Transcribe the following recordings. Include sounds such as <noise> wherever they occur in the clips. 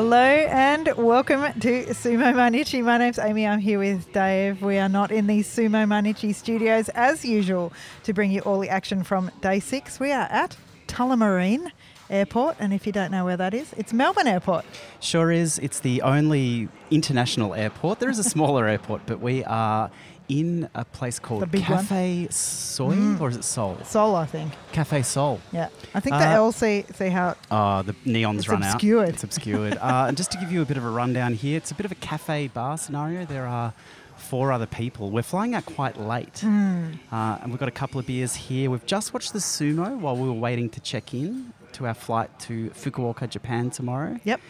Hello and welcome to Sumo Mainichi. My name's Amy. I'm here with Dave. We are not in the Sumo Mainichi studios as usual to bring you all the action from day six. We are at Tullamarine Airport, and if you don't know where that is, it's Melbourne Airport. Sure is. It's the only international airport. There is a smaller <laughs> airport, but we are in a place called big one. Cafe Soy, Mm. or is it Sol? Seoul, I think. Cafe Sol. Yeah. I think the Uh, LC, see how Oh, the neons run obscured. out. It's obscured. <laughs> uh, and just to give you a bit of a rundown here, it's a bit of a cafe bar scenario. There are four other people. We're flying out quite late, Hmm. uh, and we've got a couple of beers here. We've just watched the sumo while we were waiting to check in to our flight to Fukuoka, Japan tomorrow. Yep.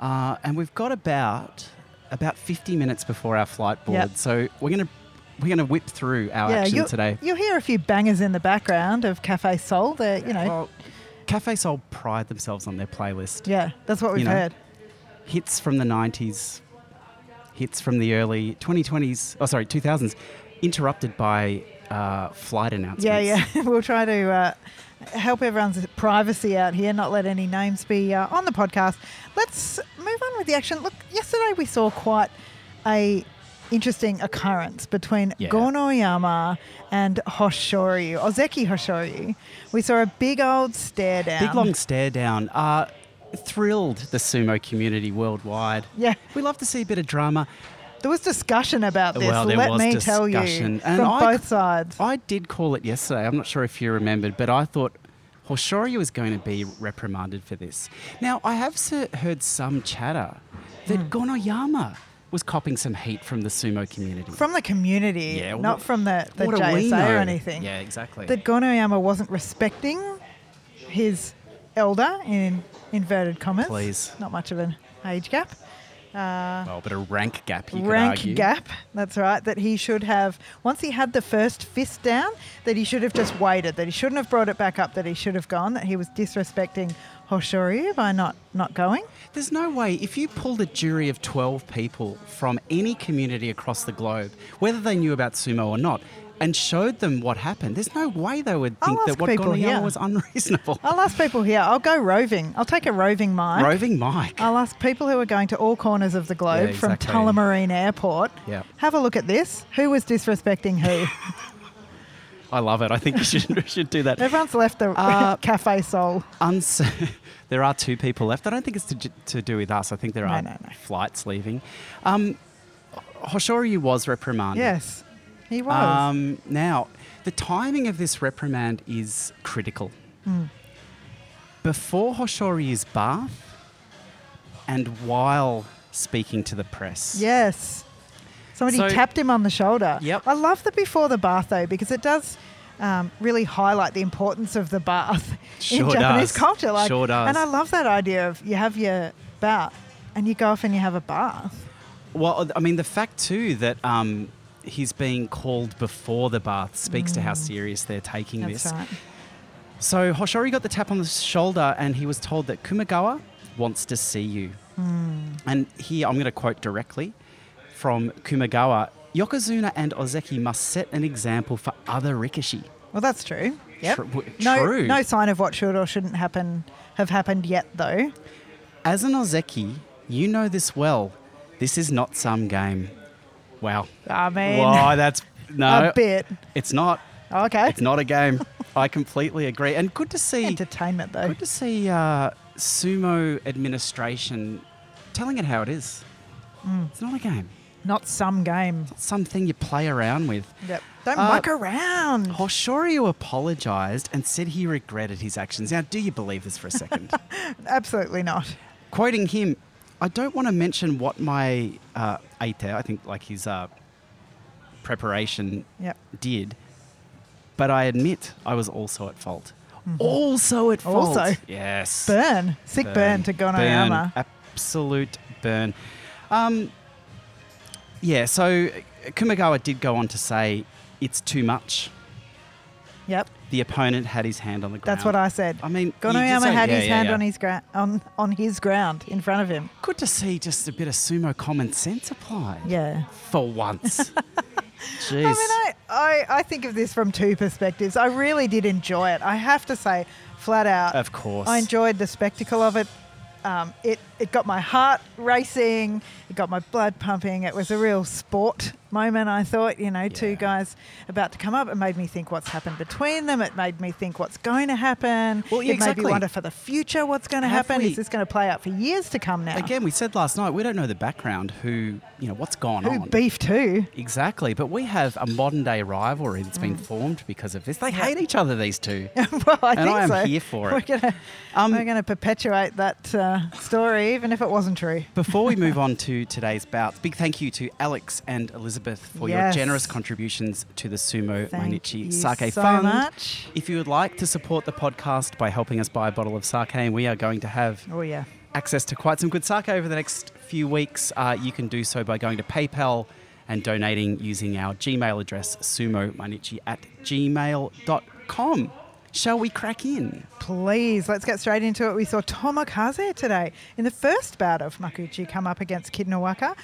Uh, and we've got about about 50 minutes before our flight board. Yep. So we're gonna we're gonna whip through our action you'll, today. You'll hear a few bangers in the background of Cafe Soul. They're, you know, Well, Cafe Soul pride themselves on their playlist. yeah, that's what we've you know, heard. Hits from the 90s, hits from the early 2020s, oh sorry, 2000s, interrupted by uh, flight announcements. Yeah, yeah. <laughs> we'll try to uh, help everyone's privacy out here, not let any names be uh, on the podcast. Let's move on with the action. Look, yesterday we saw quite a interesting occurrence between Yeah. Gonoyama and Hoshoryu, Ozeki Hoshoryu. We saw a big old stare down. Big long stare down. Uh, thrilled the sumo community worldwide. Yeah, We love to see a bit of drama. there was discussion about this. Well, let me tell you. And from I- both sides. I did call it yesterday. I'm not sure if you remembered, but I thought Hoshoryu was going to be reprimanded for this. Now, I have heard some chatter that Hmm. Gonoyama was copping some heat from the sumo community. From the community, Yeah, not from the, the JSA or anything. Yeah, exactly. that Gonoyama wasn't respecting his elder in inverted commas. Please. Not much of an age gap. Uh, well, but a rank gap, you could rank argue. gap. That's right. That he should have once he had the first fist down, that he should have just waited. That he shouldn't have brought it back up. That he should have gone. That he was disrespecting Hoshoryu by not not going. There's no way, if you pulled a jury of 12 people from any community across the globe, whether they knew about sumo or not, and showed them what happened, there's no way they would think that what here. was unreasonable. I'll ask people here. I'll go roving. I'll take a roving mic. Roving Mike. I'll ask people who are going to all corners of the globe Yeah, from. Tullamarine Airport. Yeah. Have a look at this. Who was disrespecting who? <laughs> I love it. I think you should, <laughs> should do that. Everyone's left the Uh, <laughs> Cafe Soul. Uns- <laughs> there are two people left. I don't think it's to, to do with us. I think there No, are no, no. flights leaving. Um, Hoshoryu was reprimanded. Yes, he was. Um, now, the timing of this reprimand is critical. Hmm. Before Hoshoryu's bath and while speaking to the press. yes. Somebody So- tapped him on the shoulder. Yep. I love the before the bath though because it does um, really highlight the importance of the bath Sure in Japanese does. culture. Like, Sure does. And I love that idea of you have your bath and you go off and you have a bath. Well, I mean, the fact too that um, he's being called before the bath speaks to how serious they're taking Mm. That's this. right. So Hoshoryu got the tap on the shoulder and he was told that Kumagawa wants to see you. Hmm. And here I'm going to quote directly from Kumagawa Yokozuna and Ozeki must set an example for other Rikishi. Well, that's true. Yep. Tr- w- no, true. no sign of what should or shouldn't happen have happened yet, though. As an Ozeki, you know this well. This is not some game. Wow. I mean, Why, that's. <laughs> No, a bit. it's not. Okay. It's not a game. I completely agree. And good to see. Entertainment, though. Good to see uh, sumo administration telling it how it is. Mm. It's not a game. Not some game. It's something you play around with. Yep. Don't Uh, muck around. Hoshoryu apologized and said he regretted his actions. Now, do you believe this for a second? <laughs> Absolutely not. Quoting him, I don't want to mention what my uh, aite, I think like his uh, preparation Yep. did, but I admit I was also at fault. Also at fault. Mm-hmm. Also. Yes. Burn. Sick burn, to Gonoyama. Burn. Absolute burn. Um, yeah, so Kumagawa did go on to say it's too much. Yep. The opponent had his hand on the ground. That's what I said. I mean, Gonoyama had yeah, his yeah, hand yeah. on his ground on, on his ground in front of him. Good to see just a bit of sumo common sense applied. Yeah. For once. <laughs> Jeez. I mean, I, I, I think of this from two perspectives. I really did enjoy it. I have to say, flat out, of course. I enjoyed the spectacle of it. Um, it, it got my heart racing, it got my blood pumping. It was a real sport moment, I thought. You know, two guys about to come up. It made me think what's happened between them. It made me think what's going to happen. Well, yeah, it made me wonder for the future what's going to Have happen. we- Is this going to play out for years to come now? Again, we said last night we don't know the background, who you know what's gone Who on. beef too? Exactly, but we have a modern day rivalry that's been formed because of this. They hate each other, these two. <laughs> well, I think so. And I am so. here for it. We're going to Um, to perpetuate that uh, story, even if it wasn't true. Before we move <laughs> on to today's bouts, big thank you to Alex and Elizabeth for your generous contributions to the Sumo Thank Mainichi Sake so Fund. much. If you would like to support the podcast by helping us buy a bottle of sake, and we are going to have Oh yeah. access to quite some good sake over the next few weeks, uh, you can do so by going to PayPal and donating using our Gmail address, sumomainichi at gmail.com. Shall we crack in? Please, let's get straight into it. We saw Tomokaze today in the first bout of Makuuchi come up against Kitanowaka.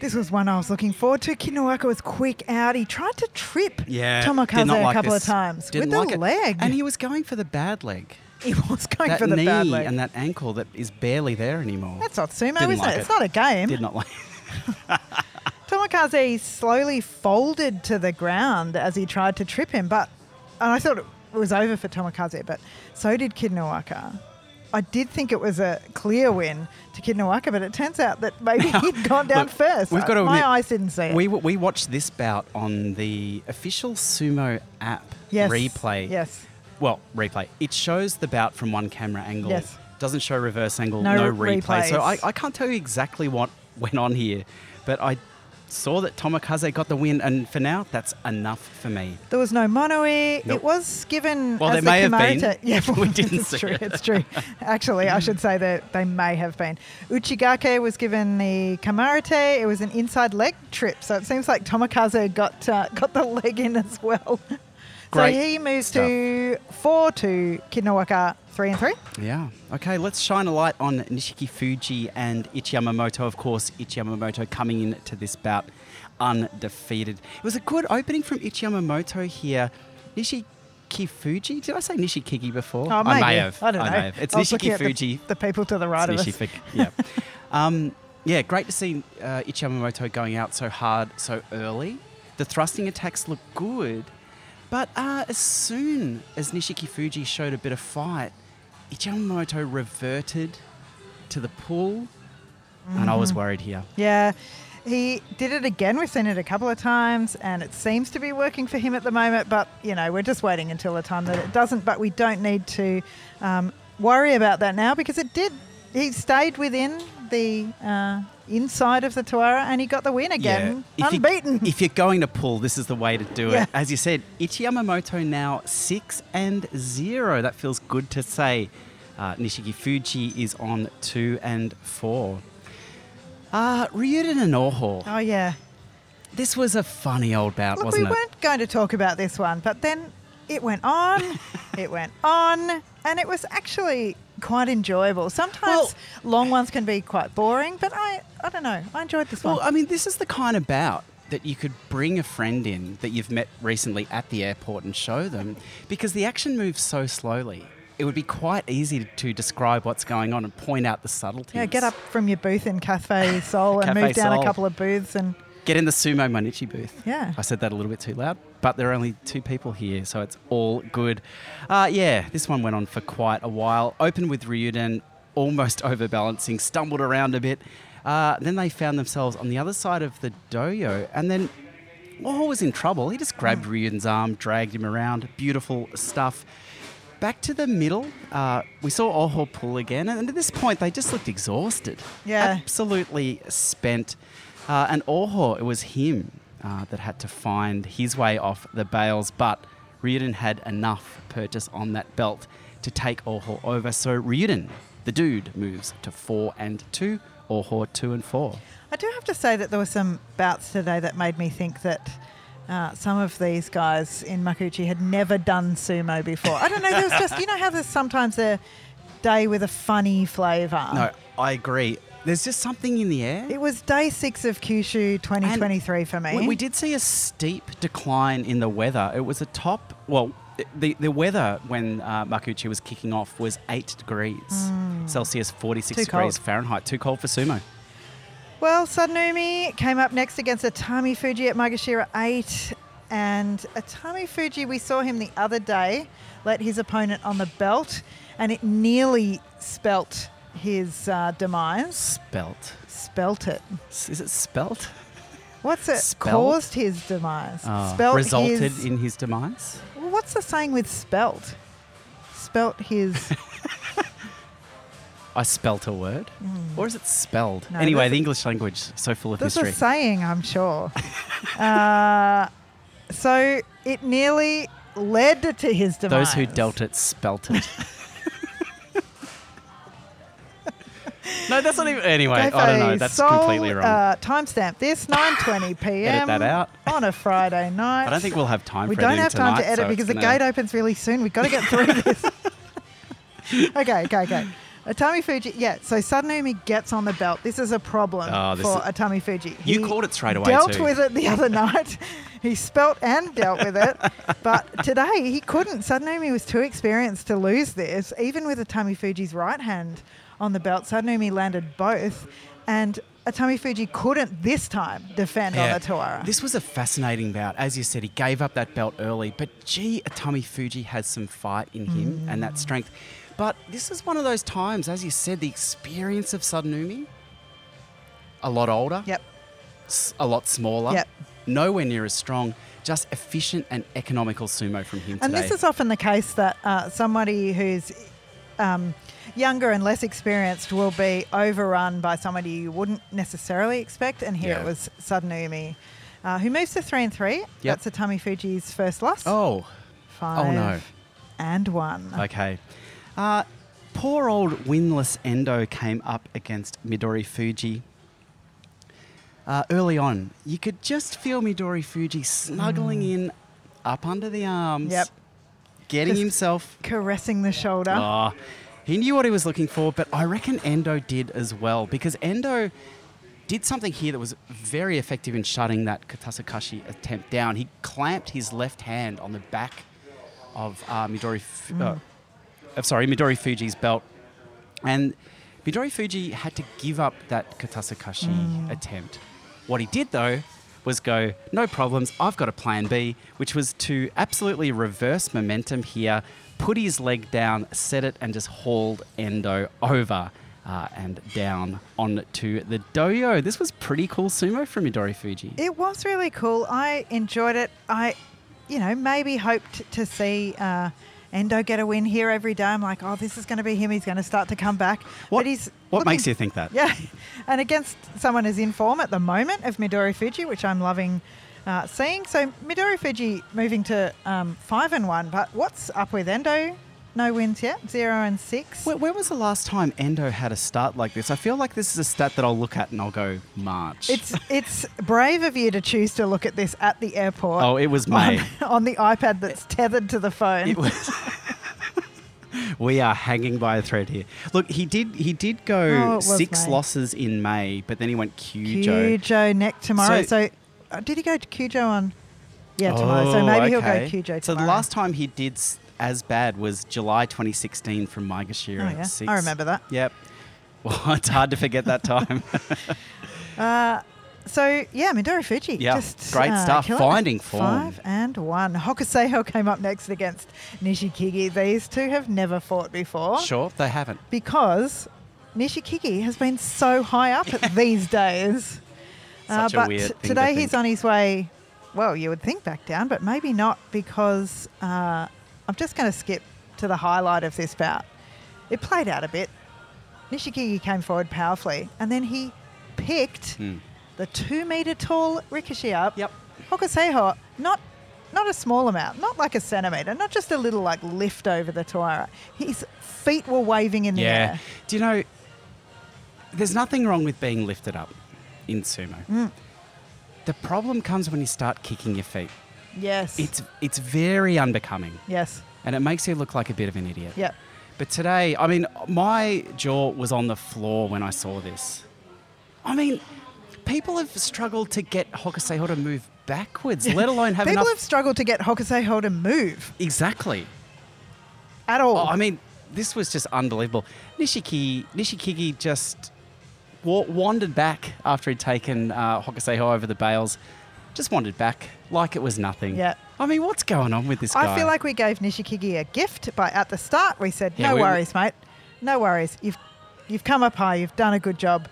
This was one I was looking forward to. Kitanowaka was quick out. He tried to trip Yeah, Tomokaze not a couple this. of times Didn't with like the it. leg. And he was going for the bad leg. He was going that for the knee bad leg. and that ankle that is barely there anymore. That's not sumo, Didn't is like it? it. It's not a game. Did not like. <laughs> Tomokaze slowly folded to the ground as he tried to trip him, but and I thought it was over for Tomokaze, but so did Kid Kitanowaka. I did think it was a clear win to Kitanowaka, but it turns out that maybe <laughs> he'd gone down Look, first. we've got to My admit, eyes didn't see it. We, we watched this bout on the official sumo app yes. replay. Yes. Well, replay. It shows the bout from one camera angle. Yes. Doesn't show reverse angle, No no, re- replay. So I. I can't tell you exactly what went on here, but I saw that Tomokaze got the win, and for now, that's enough for me. There was no mono-ii. Nope. It was given. Well, as there the may have been. Yeah, <laughs> We <laughs> didn't it's see true. it. It's true. <laughs> Actually, I should say that they may have been. Uchigake was given the kimarite. It was an inside leg trip, so it seems like Tomokaze got uh, got the leg in as well. Great so he moves to four to Kitanowaka three and three. Yeah. Okay, let's shine a light on Nishiki Fuji and Ichiyamamoto. Of course, Ichiyamamoto coming into this bout undefeated. It was a good opening from Ichiyamamoto here. Nishiki Fuji? Did I say Nishikigi before? Oh, I may have. I don't know. may have. It's I Nishiki the- Fuji. The, people to the right of It's us. Yeah. <laughs> um, yeah, great to see uh, Ichiyamamoto going out so hard so early. The thrusting attacks look good, but uh, as soon as Nishiki Fuji showed a bit of fight, Ichiyamamoto reverted to the pull, and I was Mm-hmm. worried here. Yeah. He did it again. We've seen it a couple of times, and it seems to be working for him at the moment. But you know, we're just waiting until the time that it doesn't. But we don't need to um, worry about that now because it did. He stayed within the uh, inside of the Tawara, and he got the win again, you- unbeaten. if you're going to pull, this is the way to do Yeah. it. As you said, Ichiyamamoto now six and zero. That feels good to say. Uh, Nishiki Fuji is on two and four. Uh, Ryuden and Oho. oh yeah. This was a funny old bout, Look, wasn't we it? We weren't going to talk about this one, but then it went on, <laughs> it went on, and it was actually quite enjoyable. Sometimes long ones can be quite boring, but I, I don't know. I enjoyed this Well, one. Well, I mean, this is the kind of bout that you could bring a friend in that you've met recently at the airport and show them because the action moves so slowly. It would be quite easy to describe what's going on and point out the subtleties. yeah, get up from your booth in Cafe Sol and Cafe move down Sol. a couple of booths and Get in the Sumo Mainichi booth. Yeah. I said that a little bit too loud, but there are only two people here, so it's all good. Uh, yeah, this one went on for quite a while. Opened with Ryuden, almost <laughs> overbalancing, stumbled around a bit. Uh, then they found themselves on the other side of the dohyo, and then Oho was in trouble. He just grabbed Hmm. Ryuden's arm, dragged him around. Beautiful stuff. Back to the middle, uh, we saw Oho pull again, and at this point they just looked exhausted. Yeah. Absolutely spent. Uh, and Oho, it was him uh, that had to find his way off the bales, but Ryuden had enough purchase on that belt to take Oho over. So Ryuden, the dude, moves to four and two, Oho two and four. I do have to say that there were some bouts today that made me think that uh, some of these guys in Makuuchi had never done sumo before. I don't know. There was just, you know, how there's sometimes a day with a funny flavour. No, I agree. There's just something in the air. It was day six of Kyushu 2023 for me. We, did see a steep decline in the weather. It was a top, well, the, the weather when uh, Makuuchi was kicking off was 8 degrees Celsius, 46 Too degrees cold. Fahrenheit. Too cold for sumo. Well, Sadanoumi came up next against Atami Fuji at Maegashira 8. And Atami Fuji, we saw him the other day, let his opponent on the belt, and it nearly spelt his uh, demise. Spelt. Spelt it. Is it spelt? What's it Spelt? caused his demise? Oh, spelt resulted his, in his demise? Well, what's the saying with spelt? Spelt his. <laughs> I spelt a word? Or is it spelled? No, anyway, the English language so full of There's history. a saying, I'm sure. <laughs> uh, so it nearly led to his demise. Those who dealt it spelt it. <laughs> no, that's not even. Anyway, I don't know. That's Sol, completely wrong. Uh, timestamp this 9:20 <laughs> p.m. edit that out. on a Friday <laughs> night. I don't think we'll have time we for don't have time tonight, to edit so because the gate opens really soon. We've got to get through <laughs> this. okay, okay, okay. Atami Fuji, yeah. So Sadanoumi gets on the belt. This is a problem Oh, this for is- Atami Fuji. You He called it straight away, Dealt too. with it the other night. he spelt and dealt with it, but today he couldn't. Sadanoumi was too experienced to lose this. Even with Atami Fuji's right hand on the belt, Sadanoumi landed both, and Atami Fuji couldn't this time defend on the Tawara. This was a fascinating bout. As you said, he gave up that belt early, but gee, Atami Fuji has some fight in him and Mm. that strength. But this is one of those times, as you said, the experience of Sadanoumi, a lot older, yep. A lot smaller, Yep. nowhere near as strong, just efficient and economical sumo from him And today. this is often the case that uh, somebody who's um, younger and less experienced will be overrun by somebody you wouldn't necessarily expect. And here Yeah. it was Sadanoumi, uh, who moves to three and three. Yep. That's Atami Fuji's first loss. Oh, five. Oh no. and one. Okay. Uh, poor old winless Endo came up against Midori Fuji. Uh, early on, you could just feel Midori Fuji snuggling in up under the arms, Mm. Yep. getting Just- himself. Caressing the shoulder. Ah, he knew what he was looking for, but I reckon Endo did as well because Endo did something here that was very effective in shutting that Katasukashi attempt down. He clamped his left hand on the back of uh, Midori, Fu- uh, uh, sorry, Midori Fuji's belt, and Midori Fuji had to give up that Katasukashi attempt. What he did though was go, no problems, I've got a plan B, which was to absolutely reverse momentum here, put his leg down, set it, and just hauled Endo over. Uh, and down onto the dohyo. This was pretty cool sumo from Midori Fuji. It was really cool. I enjoyed it. I, you know, maybe hoped to see uh, Endo get a win here every day. I'm like, oh, this is going to be him. He's going to start to come back. What, but he's what looking- makes you think that? <laughs> Yeah, and against someone as in form at the moment of Midori Fuji, which I'm loving uh, seeing. So Midori Fuji moving to um, five and one. But what's up with Endo? No wins yet. Zero and six. When, when was the last time Endo had a start like this? I feel like this is a stat that I'll look at and I'll go March. It's it's brave of you to choose to look at this at the airport. oh, it was on, May. on the iPad that's tethered to the phone. It was. <laughs> we are hanging by a thread here. Look, he did he did Oh, go was six May. losses in May, but then he went Cujo. Cujo next tomorrow. So- So, uh, did he go to Cujo on? Yeah, tomorrow. so Oh, maybe he'll go okay. Cujo So the last time he did s- as bad was July 2016 from Maegashira. Oh, yeah. Six. I remember that. Yep. <laughs> Well, it's hard to forget that time. <laughs> Uh, so yeah, Midori Fuji. Yeah, just, great uh, stuff. killing it. Finding form. Five and one. Hokuseiho came up next against Nishikigi. These two have never fought before sure, they haven't. because Nishikigi has been so high up <laughs> these days. Such a but weird thing to today think. he's on his way. Well, you would think back down, but maybe not because uh, I'm just going to skip to the highlight of this bout. It played out a bit. Nishikigi came forward powerfully, and then he picked Hmm. the two meter tall Rikishi up. Yep. Hokuseiho, not not a small amount, not like a centimeter, not just a little like lift over the Tawara. His feet were waving in the Yeah. air. Do you know, there's nothing wrong with being lifted up in sumo. Mm. The problem comes when you start kicking your feet. Yes. It's it's very unbecoming, yes. and it makes you look like a bit of an idiot. Yep. But today, I mean, my jaw was on the floor when I saw this. I mean, people have struggled to get Hokuseiho to move backwards, let alone have People enough. have struggled to get Hokuseiho to move exactly. at all. Oh, I mean, this was just unbelievable. Nishiki, Nishikigi just wandered back after he'd taken uh, Hokuseiho over the bales. Just wandered back like it was nothing. Yeah. I mean, what's going on with this guy? I feel like we gave Nishikigi a gift, but at the start we said, Yeah, "No we- worries, mate. No worries. You've you've come up high. You've done a good job.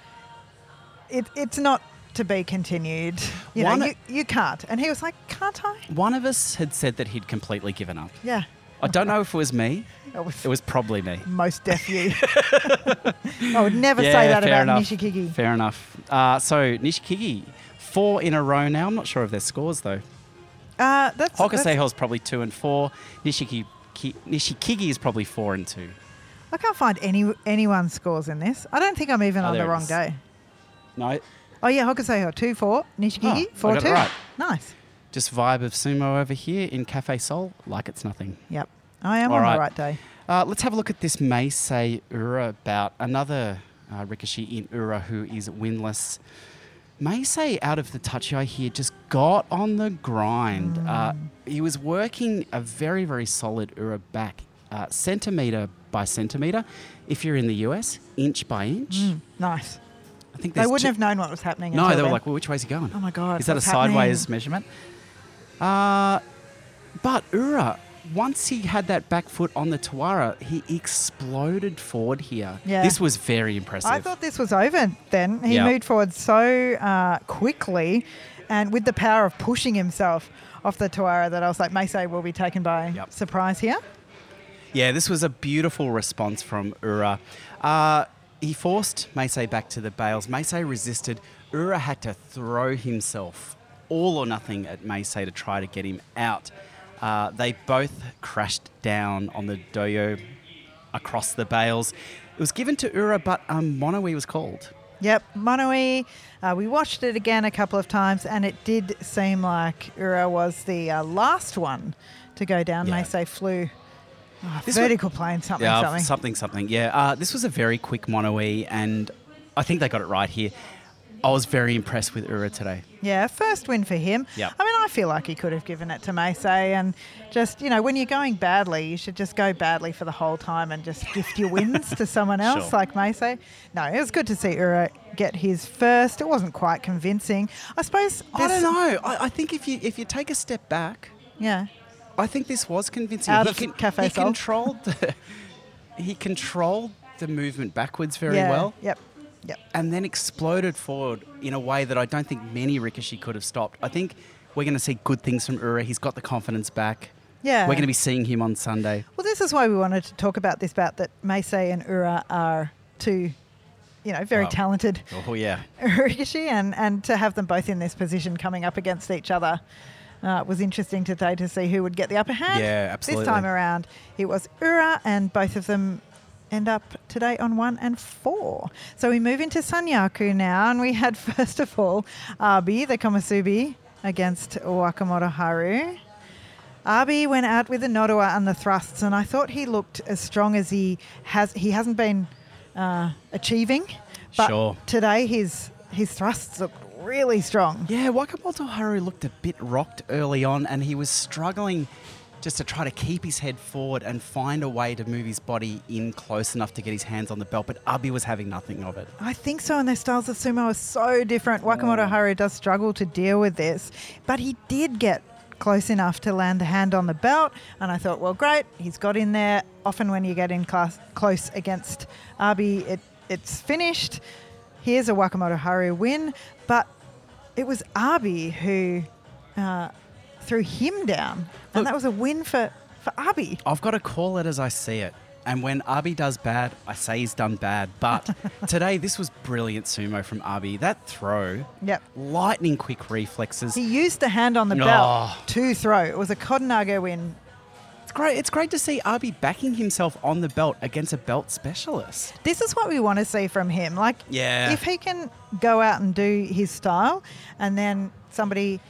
It, it's not to be continued. You One- know, you, you can't." And he was like, "Can't I?" one of us had said that he'd completely given up. Yeah. I don't know if it was me. It was, It was probably me. most deaf you. <laughs> I would never Yeah, say that about enough. Nishikigi. Fair enough. Uh, so Nishikigi, four in a row now. I'm not sure of their scores though. Uh, that's, that's Hokuseiho's probably two and four. Nishiki, Ki, Nishikigi is probably four and two. I can't find any anyone's scores in this. I don't think I'm even Oh, on the wrong is. day. No, Oh yeah, Hokuseiho two four, Nishikigi Oh, four got it two. right. Nice. just vibe of sumo over here in Cafe Sol, like it's nothing. Yep, I am All on right. the right day. Uh, let's have a look at this Meisei Ura bout. Another uh, Rikishi in Ura who is winless. Meisei out of the tachiai here just got on the grind. Uh, Mm. he was working a very, very solid Ura back, uh, centimetre by centimetre. If you're in the US, inch by inch. Mm, nice. I think They wouldn't two- have known what was happening. No, they were then. like, well, which way's he going? "Oh my god, Is that a happening?" sideways measurement? Uh, but Ura, once he had that back foot on the Tawara, he exploded forward here. Yeah. This was very impressive. I thought this was over. Then he Yeah. moved forward so uh, quickly, and with the power of pushing himself off the Tawara, that I was like, Meisei will be taken by Yep. surprise here. yeah, this was a beautiful response from Ura. Uh, he forced Meisei back to the bales. Meisei resisted. Ura had to throw himself all or nothing at Meisei to try to get him out. Uh, they both crashed down on the dohyo across the bales. It was given to Ura, but um, Mono-ii was called. Yep, Mono-ii. Uh, we watched it again a couple of times, and it did seem like Ura was the uh, last one to go down. Yeah. say flew oh, This vertical plane, something, yeah, something. something, something. Yeah, uh, this was a very quick mono-ii, and I think they got it right here. I was very impressed with Ura today. Yeah, first win for him. Yep. I mean, I feel like he could have given it to Meisei and just, you know, when you're going badly, you should just go badly for the whole time and just gift your wins to <laughs> someone else Sure. like Meisei. No, it was good to see Ura get his first. It wasn't quite convincing. I suppose. I don't know. I, I think if you if you take a step back, Yeah. I think this was convincing. Out he of Cafe he Sol. controlled the, <laughs> he controlled the movement backwards very yeah. well, Yep. Yep. and then exploded forward in a way that I don't think many Rikishi could have stopped. I think we're going to see good things from Ura. He's got the confidence back. Yeah. We're going to be seeing him on Sunday. Well, this is why we wanted to talk about this bout that Meisei and Ura are two, you know, very talented Oh yeah. <laughs> Rikishi and, and to have them both in this position coming up against each other uh, was interesting today to see who would get the upper hand. Yeah, absolutely. This time around, it was Ura, and both of them end up today on one and four. So we move into Sanyaku now, and we had <laughs> first of all Abi, the Komusubi, against Wakamoto Haru. Abi went out with the Nodowa and the thrusts, and I thought he looked as strong as he has. He hasn't been uh, achieving, but Sure. today his his thrusts looked really strong. Yeah, Wakamoto Haru looked a bit rocked early on, and he was struggling just to try to keep his head forward and find a way to move his body in close enough to get his hands on the belt. But Abi was having nothing of it. I think so, and their styles of sumo are so different. Wakamoto Haru does struggle to deal with this, but he did get close enough to land the hand on the belt, and I thought, well, great, he's got in there. Often when you get in class, close against Abi, it, it's finished. Here's a Wakamoto Haru win, but it was Abi who uh, threw him down, Look- and that was a win for, for Abi. I've got to call it as I see it. And when Abi does bad, I say he's done bad. But <laughs> today, this was brilliant sumo from Abi. That throw, Yep. lightning quick reflexes. He used the hand on the belt Oh. to throw. It was a Kotenage win It's great. It's great to see Abi backing himself on the belt against a belt specialist. This is what we want to see from him. Like, Yeah. if he can go out and do his style, and then somebody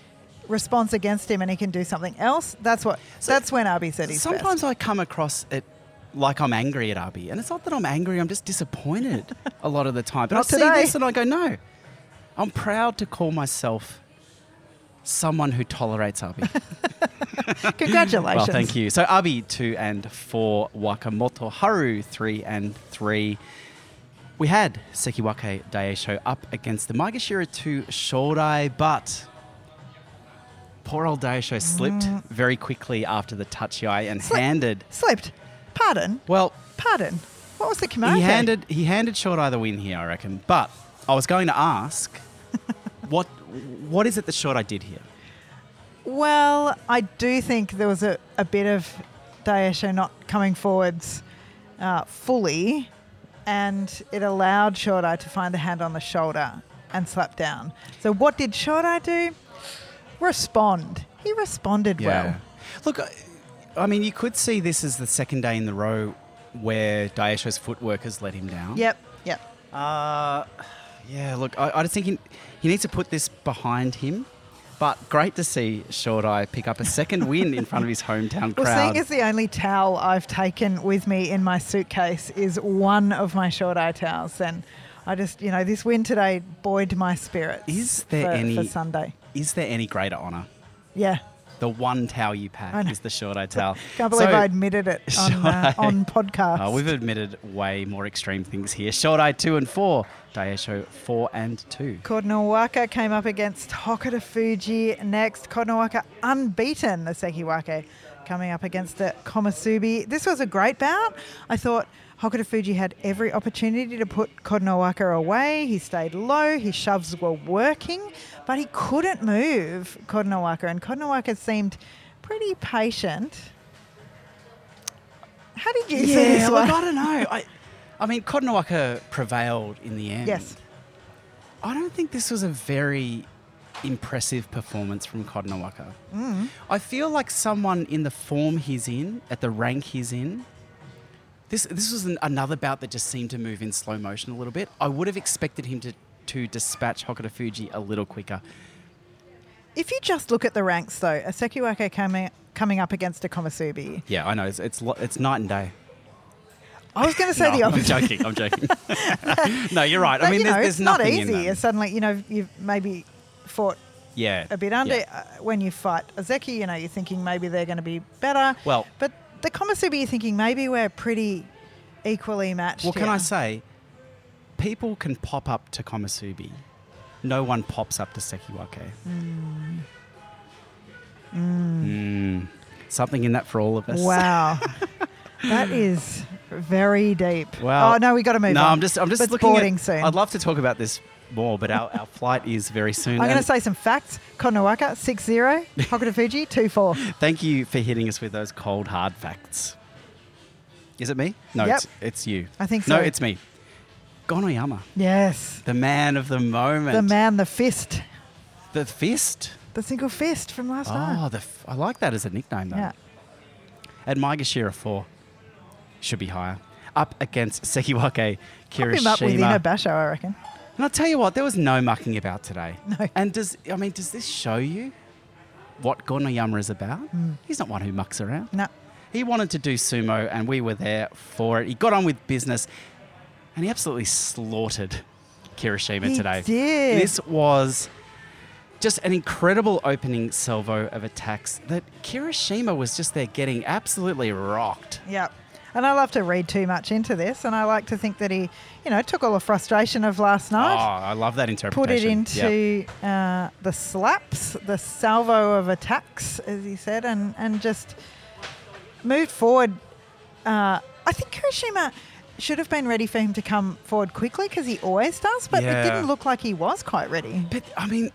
responds against him, and he can do something else, that's what. So- that's when Abi said he's Sometimes best. I come across it like I'm angry at Abi, and it's not that I'm angry. I'm just disappointed <laughs> a lot of the time. But I see today. this and I go, no, I'm proud to call myself someone who tolerates Abi. <laughs> <laughs> Congratulations. well, thank you. So Abi two and four, Wakamoto Haru three and three. We had Sekiwake Daieisho up against the Maegashira 2 Shodai, but poor old Daieisho slipped very quickly after the tachiai and Mm. Slip- handed. Slipped. Pardon. Well, Pardon. What was the command? he handed he handed Shodai the win here, I reckon. But I was going to ask, <laughs> what what is it that Shodai did here? Well, I do think there was a, a bit of Daieisho not coming forwards uh, fully, and it allowed Shodai to find the hand on the shoulder and slap down. So, what did Shodai do? Respond. He responded well. Look, I- I mean, you could see this as the second day in the row where Daieisho's footwork has let him down. Yep, yep. Uh, yeah, look, I, I just think he, he needs to put this behind him. But great to see Shorty pick up a second <laughs> win in front of his hometown crowd. Well, seeing as the only towel I've taken with me in my suitcase is one of my Shodai towels, then I just, you know, this win today buoyed my spirits. Is there for, any- for Sunday? Is there any greater honour? Yeah, The one towel you pack is the Shorty towel. <laughs> can't believe So- I admitted it on <laughs> uh, on podcast. Uh, we've admitted way more extreme things here. Shorty 2 and 4, Daieisho 4 and 2. Kotonowaka came up against Hokuto Fuji next. Kotonowaka unbeaten, the Sekiwake, coming up against the Komusubi. This was a great bout. I thought Hokuto Fuji had every opportunity to put Kotonowaka away. He stayed low, his shoves were working, but he couldn't move Kotonowaka, and Kotonowaka seemed pretty patient. How did you see this Yeah, one? look, I don't know. I, I mean, Kotonowaka prevailed in the end. Yes. I don't think this was a very impressive performance from Kotonowaka. Mm. I feel like someone in the form he's in, at the rank he's in, this this was an, another bout that just seemed to move in slow motion a little bit. I would have expected him to, to dispatch Hokuto Fuji a little quicker. If you just look at the ranks, though, a Sekiwake coming coming up against a Komusubi. Yeah, I know. It's it's, lo- it's night and day. I was going <laughs> to say No, the I'm joking. I'm joking. <laughs> no, you're right. But, I mean, you there's, know, there's it's not nothing easy. in them. It's suddenly, you know, you've maybe fought Yeah. a bit under. Yeah. Uh, when you fight Ozeki, you know, you're thinking maybe they're going to be better. Well- but the Komusubi, you're thinking maybe we're pretty equally matched. Well, can here. I say, people can pop up to Komusubi. No one pops up to Sekiwake. Mm. Something in that for all of us. Wow. <laughs> that is very deep. Wow. oh, no, we got to move no, on. I'm just, I'm just looking boarding at. soon. I'd love to talk about this more, but our, our flight is very soon. I'm going to say some facts. Kotonowaka, 6-0. Hokuto Fuji, 2-4. Thank you for hitting us with those cold, hard facts. Is it me? No, Yep. it's, it's you. I think so. No, it's me. Gonoyama, Yes. the man of the moment. The man, the fist. The fist. The single fist from last Oh, night. the f- I like that as a nickname, though. Yeah. At Maegashira 4, should be higher. Up against Sekiwake Pop him up with Kirishima. Inobasho, I reckon. And I'll tell you what, there was no mucking about today. <laughs> No. And does I mean, does this show you what Gonoyama is about? Hmm. He's not one who mucks around. No. He wanted to do sumo, and we were there for it. He got on with business, and he absolutely slaughtered Kirishima He today. did. This was just an incredible opening salvo of attacks that Kirishima was just there getting absolutely rocked. Yeah. And I love to read too much into this, and I like to think that he, you know, took all the frustration of last night. Oh, I love that interpretation. put it into uh, the slaps, the salvo of attacks, as he said, and, and just moved forward. Uh, I think Kirishima should have been ready for him to come forward quickly because he always does, but Yeah. it didn't look like he was quite ready. But I mean,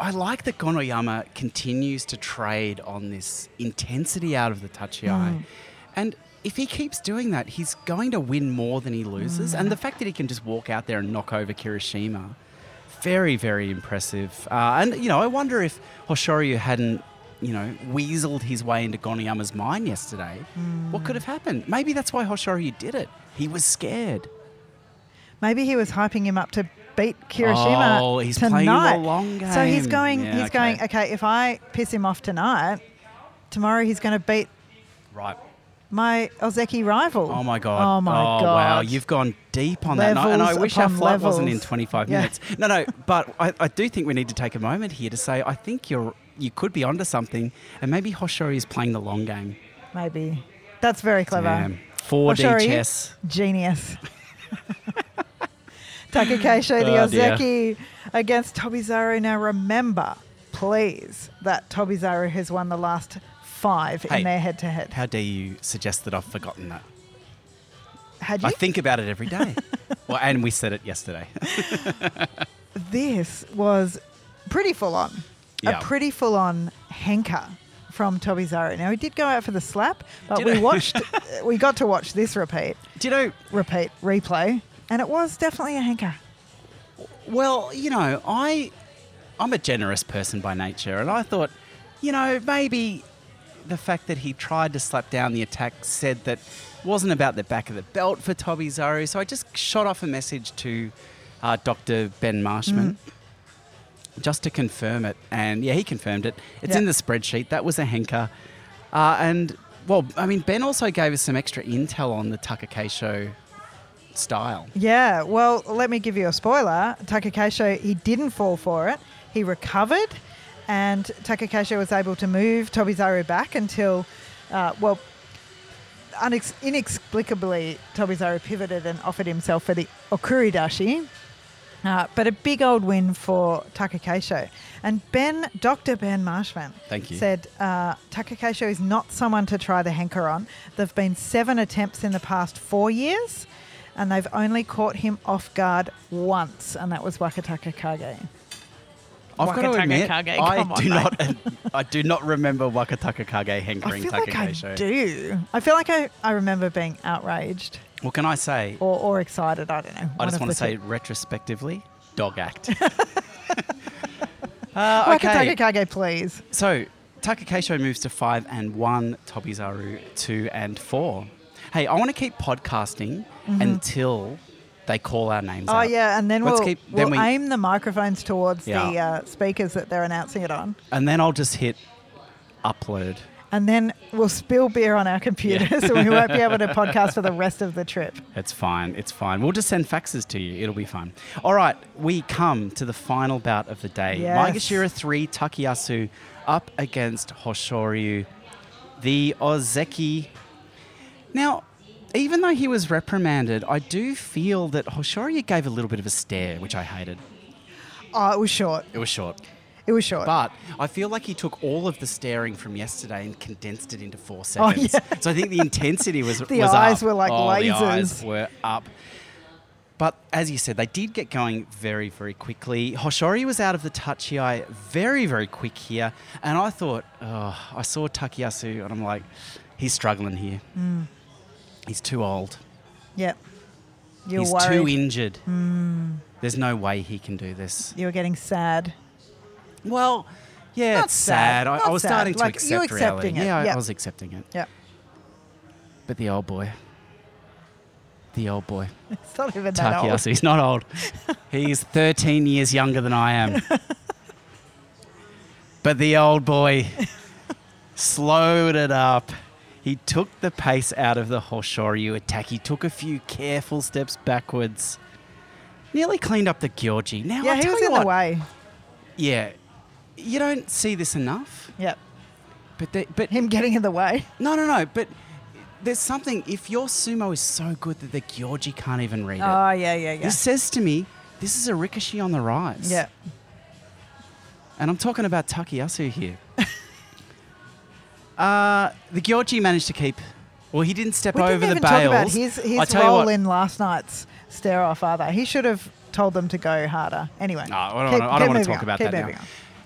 I like that Gonoyama continues to trade on this intensity out of the tachiai. And if he keeps doing that, he's going to win more than he loses. And the fact that he can just walk out there and knock over Kirishima, very, very impressive. Uh, and, you know, I wonder if Hoshoryu hadn't, you know, weaseled his way into Gonoyama's mind yesterday, what could have happened? Maybe that's why Hoshoryu did it. He was scared. Maybe he was hyping him up to beat Kirishima Oh, he's tonight. playing the long game. So he's going. Yeah, he's going. okay. Okay, if I piss him off tonight, tomorrow he's going to beat Right. My Ozeki rival. Oh my god! Oh my oh, god! Wow, you've gone deep on that, and I, and I wish our flight wasn't in 25 Yeah. minutes. No, no, but I, I do think we need to take a moment here to say I think you're you could be onto something, and maybe Hoshoryu is playing the long game. Maybe. That's very clever. Damn. 4D Hoshoryu, chess. Genius. <laughs> Takakeisho the Oh. Ozeki against Tobizaru. Now remember, please, that Tobizaru has won the last five Hey. in their head to head. How dare you suggest that I've forgotten that? Had you? I think about it every day. <laughs> well, and we said it yesterday. <laughs> this was pretty full on. Yeah. A pretty full on henka from Tobizaru. Now he did go out for the slap, but Did we watched <laughs> uh, we got to watch this repeat, Do you know? repeat, replay, and it was definitely a henka. Well, you know, I I'm a generous person by nature, and I thought, you know, maybe the fact that he tried to slap down the attack said that wasn't about the back of the belt for Tobizaru. So I just shot off a message to uh, Dr. Ben Marshman just to confirm it, and yeah, he confirmed it. It's Yeah. in the spreadsheet. That was a henka, uh, and well, I mean, Ben also gave us some extra intel on the Takakeisho style. Yeah, well, let me give you a spoiler. Takakeisho, he didn't fall for it. He recovered, and Takakeisho was able to move Tobizaru back until, uh, well, unex- inexplicably, Tobizaru pivoted and offered himself for the Okuridashi. Uh, but a big old win for Takakeisho. And Ben, Dr. Ben Marshman, Thank you. said uh, Takakeisho is not someone to try the henka on. There have been seven attempts in the past four years, and they've only caught him off guard once, and that was Wakataka Kage. I've got to admit, Kage, I on, do mate. not, I do not remember Wakataka Kage hankering I feel like I do. I feel like I, I remember being outraged Well, can I say? or, or excited. I don't know. I just want to say two. retrospectively, dog act. <laughs> <laughs> uh, Wakataka Kage, please. so Takakeisho moves to five and one. Tobizaru two and four. Hey, I want to keep podcasting until they call our names. Oh out. yeah, and then Let's we'll, keep- then we'll we- aim the microphones towards the uh, speakers that they're announcing it on, and then I'll just hit upload. and then we'll spill beer on our computers, <laughs> and we won't be able to <laughs> podcast for the rest of the trip. It's fine. It's fine. We'll just send faxes to you. It'll be fine. All right, we come to the final bout of the day. Yes. Maegashira 3 Takayasu up against Hoshoryu, the Ozeki. Now, even though he was reprimanded, I do feel that Hoshoryu gave a little bit of a stare, which I hated. Oh, it was short. It was short. It was short. But I feel like he took all of the staring from yesterday and condensed it into four seconds. Oh, yeah. So I think the intensity was <laughs> The was eyes up. were like oh, The eyes were up. But as you said, they did get going very, very quickly. Hoshoryu was out of the Tachiai very, very quick here. And I thought, oh, I saw Takayasu and I'm like, he's struggling here. Mm. He's too old. Yep. You're he's worried. too injured. Hmm. There's no way he can do this. you were getting sad. Well, yeah, Not it's sad. sad, I, I was sad. starting to Like, you accept reality. accepting it, Yeah, I. I was accepting it. Yep. But the old boy, the old boy, <laughs> It's not even that old. He's not old. <laughs> he's 13 years younger than I am. <laughs> but the old boy slowed it up. He took the pace out of the Hoshoryu attack. He took a few careful steps backwards. Nearly cleaned up the Gyoji. Now, Yeah, I'll he was you in what, the way. Yeah, you don't see this enough. Yep. But they, but Him getting in the way. no, no, no. But there's something. If your sumo is so good that the Gyoji can't even read it, Oh, yeah, yeah, yeah. this says to me this is a Rikishi on the rise. Yeah. And I'm talking about Takayasu here. <laughs> uh, the Gyoji managed to keep. Well, he didn't step We over didn't the even talk about bales. his, I his role in last night's stare off either. He should have told them to go harder. Anyway. No, I don't, keep- wanna, I don't want to talk on, about that now. on.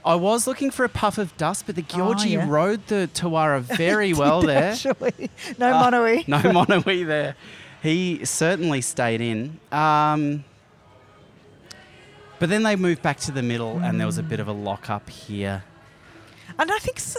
I was looking for a puff of dust, but the Gyoji Oh, yeah. rode the Tawara <laughs> very well there. Actually. No Uh, <laughs> no Mono-ii there. He certainly stayed in. Um, but then they moved back to the middle, and there was a bit of a lock up here. And I think S-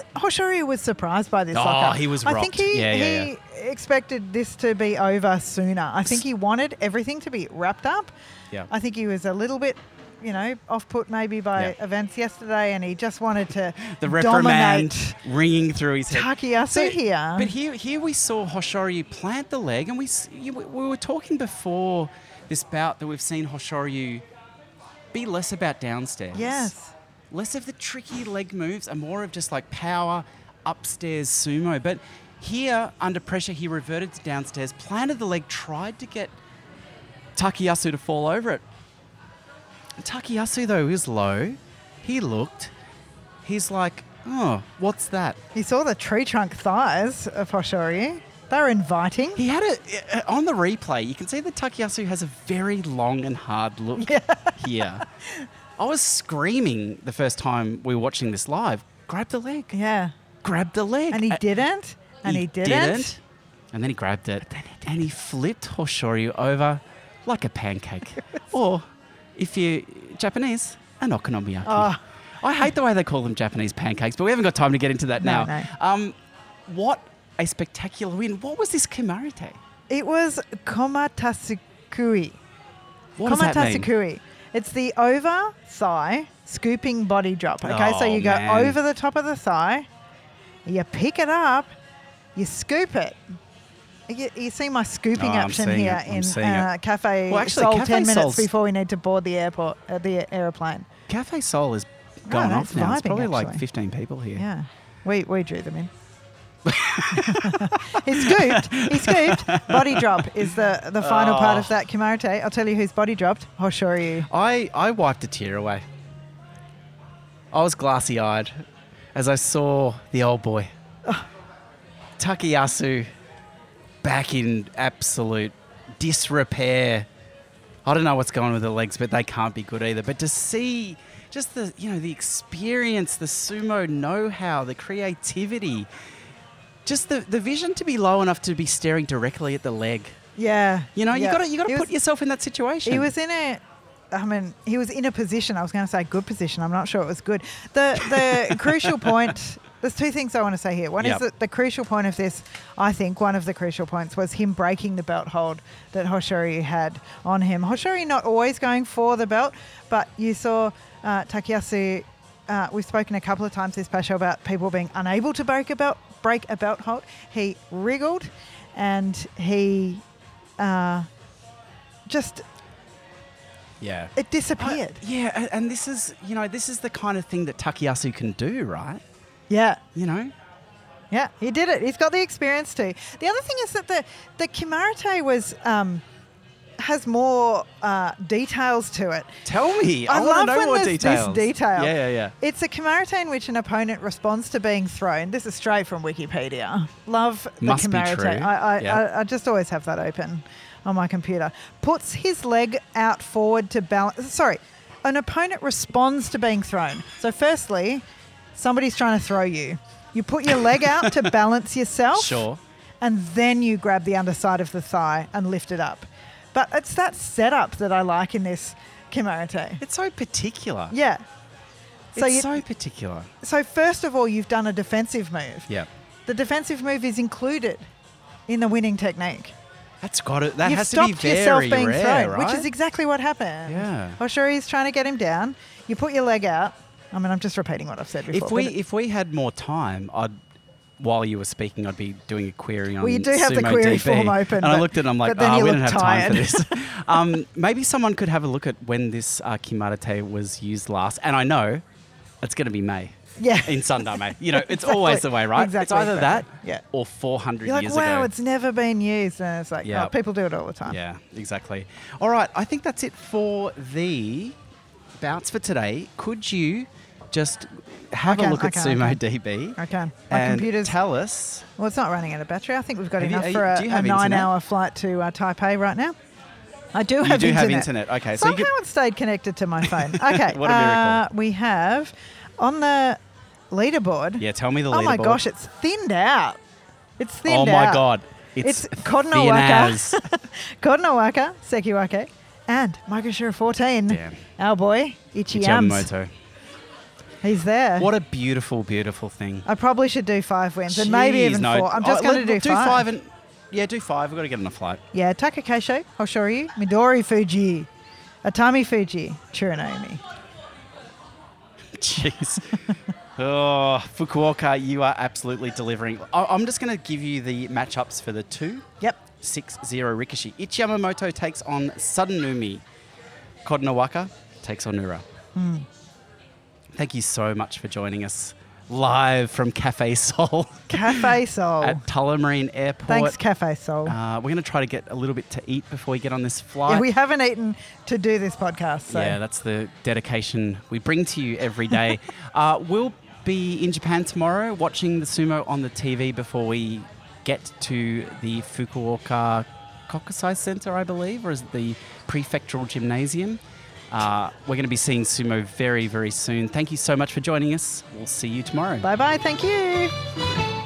was surprised by this. Oh, he was I think he, Yeah, yeah, he expected this to be over sooner. I think he wanted everything to be wrapped up. Yeah. I think he was a little bit you know, off put maybe by Yeah. events yesterday, and he just wanted to The reprimand ringing through his head. Takayasu here. But here, here we saw Hoshoryu plant the leg, and we we were talking before this bout that we've seen Hoshoryu be less about downstairs. yes. Less of the tricky leg moves and more of just like power upstairs sumo. But here, under pressure, he reverted to downstairs, planted the leg, tried to get Takayasu to fall over it. Takayasu, though, is low. He looked. He's like, oh, what's that? He saw the tree trunk thighs of Hoshoryu. They were inviting. He had a uh, on the replay. You can see that Takayasu has a very long and hard look <laughs> here. I was screaming the first time we were watching this live. Grab the leg. Yeah. Grab the leg. And he didn't. And he, didn't. And then he grabbed it. And he flipped Hoshoryu over like a pancake. <laughs> or, if you're Japanese, an okonomiyaki. Oh. I hate the way they call them Japanese pancakes, but we haven't got time to get into that No, now. no. Um, what a spectacular win. What was this Kimarite? It was Komatasukui. What does that mean? Komatasukui. It's the over thigh scooping body drop. Okay, so Oh, you go man. over the top of the thigh, you pick it up, you scoop it. You, you see my scooping Oh, I'm seeing here it. I'm in seeing uh, it. Cafe Well, actually, Sol Cafe 10 minutes Sol's- before we need to board the airport, uh, the aeroplane. Cafe Sol is going that's off now. It's vibing, probably like actually. 15 people here. Yeah, we, we drew them in. <laughs> he scooped. He scooped. Body drop is the, the final part of Oh. that Kimarite. I'll tell you who's body dropped. Hoshoryu. I, I wiped a tear away. I was glassy eyed as I saw the old boy. <sighs> Takayasu back in absolute disrepair. I don't know what's going on with the legs, but they can't be good either. But to see just the you know the experience, the sumo know-how, the creativity, just the, the vision to be low enough to be staring directly at the leg. Yeah. You know, you got to you got to put was- yourself in that situation. He was in a. I mean, he was in a position. I was going to say good position. I'm not sure it was good. The the <laughs> crucial point. There's two things I want to say here. One Yep. is that the crucial point of this, I think, one of the crucial points was him breaking the belt hold that Hoshoryu had on him. Hoshoryu not always going for the belt, but you saw uh, Takayasu. Uh, we've spoken a couple of times this special about people being unable to break a belt, break a belt hold. He wriggled, and he uh, just yeah. it disappeared. I- yeah, and this is you know this is the kind of thing that Takayasu can do, right? yeah. You know, Yeah, he did it. He's got the experience too. The other thing is that the the Kimarite was um, has more uh, details to it. tell me. I, I, want love to know when more there's details. this detail. Yeah, yeah, yeah. It's a Kimarite in which an opponent responds to being thrown. This is straight from Wikipedia. Love the Must be true. I, I, Yeah. I, I just always have that open on my computer. Puts his leg out forward to balance. Sorry, an opponent responds to being thrown. So, firstly, somebody's trying to throw you. You put your leg out to <laughs> balance yourself Sure. and then you grab the underside of the thigh and lift it up. But it's that setup that I like in this Kimarite. It's so particular. Yeah. So it's you, so particular. so first of all, you've done a defensive move. Yeah. The defensive move is included in the winning technique. That's got it. That You've has to be stopped yourself very being rare, thrown, right? which is exactly what happened. Yeah. Sure, he's trying to get him down. You put your leg out. I mean, I'm just repeating what I've said before. if we if we had more time, I'd while you were speaking, I'd be doing a query on. Well, you do have the query DB. form open, and I looked at it. I'm like, but oh, we don't have time for this. <laughs> um, maybe someone could have a look at when this uh, Kimarite was used last, and I know it's going to be May. Yeah. <laughs> In Sunday, May. You know, it's <laughs> Exactly. always the way, right? Exactly. It's either that. Yeah. or 400 You're like, years wow, ago. it's never been used. And it's like, Yeah. oh, people do it all the time. Yeah, exactly. All right, I think that's it for the bouts for today. Could you just have I a can, look at can, Sumo DB can. My and computer's tell us? Well, it's not running out of battery. I think we've got Have you- enough are for you- a, a nine-hour flight to uh, Taipei right now. I do You have do internet. have internet. Okay, so you Somehow it stayed connected to my phone. <laughs> Okay. What a uh, miracle. we have on the leaderboard. Yeah, tell me the leaderboard. Oh my gosh, it's thinned out. It's thinned out. Oh my out. god, it's, It's as. <laughs> Kotonowaka, Sekiwake, and Maegashira 14. Damn. Our boy, Ichiyams. He's there. What a beautiful, beautiful thing. I probably should do five wins and maybe Jeez, even no. four. I'm oh, just Oh, going to do, do five and yeah, do five. We've got to get on a flight. Yeah, Takakeisho, Hoshoryu, Midorifuji. Atami Fuji, Chirinomi. <laughs> Jeez. oh, Fukuoka, you are absolutely delivering. I- I'm just going to give you the matchups for the two. Yep. 6 0 Rikishi. Ichiyamamoto takes on Sadanoumi. Kotonowaka takes on Nura. Hmm. Thank you so much for joining us live from Cafe Sol Cafe <laughs> Soul. at Tullamarine Airport. Thanks, Cafe Soul. Uh, we're going to try to get a little bit to eat before we get on this flight. yeah, we haven't eaten to do this podcast. So. Yeah, that's the dedication we bring to you every day. <laughs> uh, we'll be in Japan tomorrow watching the sumo on the TV before we get to the Fukuoka Kokusai Center, I believe, or is it the prefectural gymnasium? Uh, we're going to be seeing sumo very, very soon. Thank you so much for joining us. We'll see you tomorrow. Bye bye. Thank you.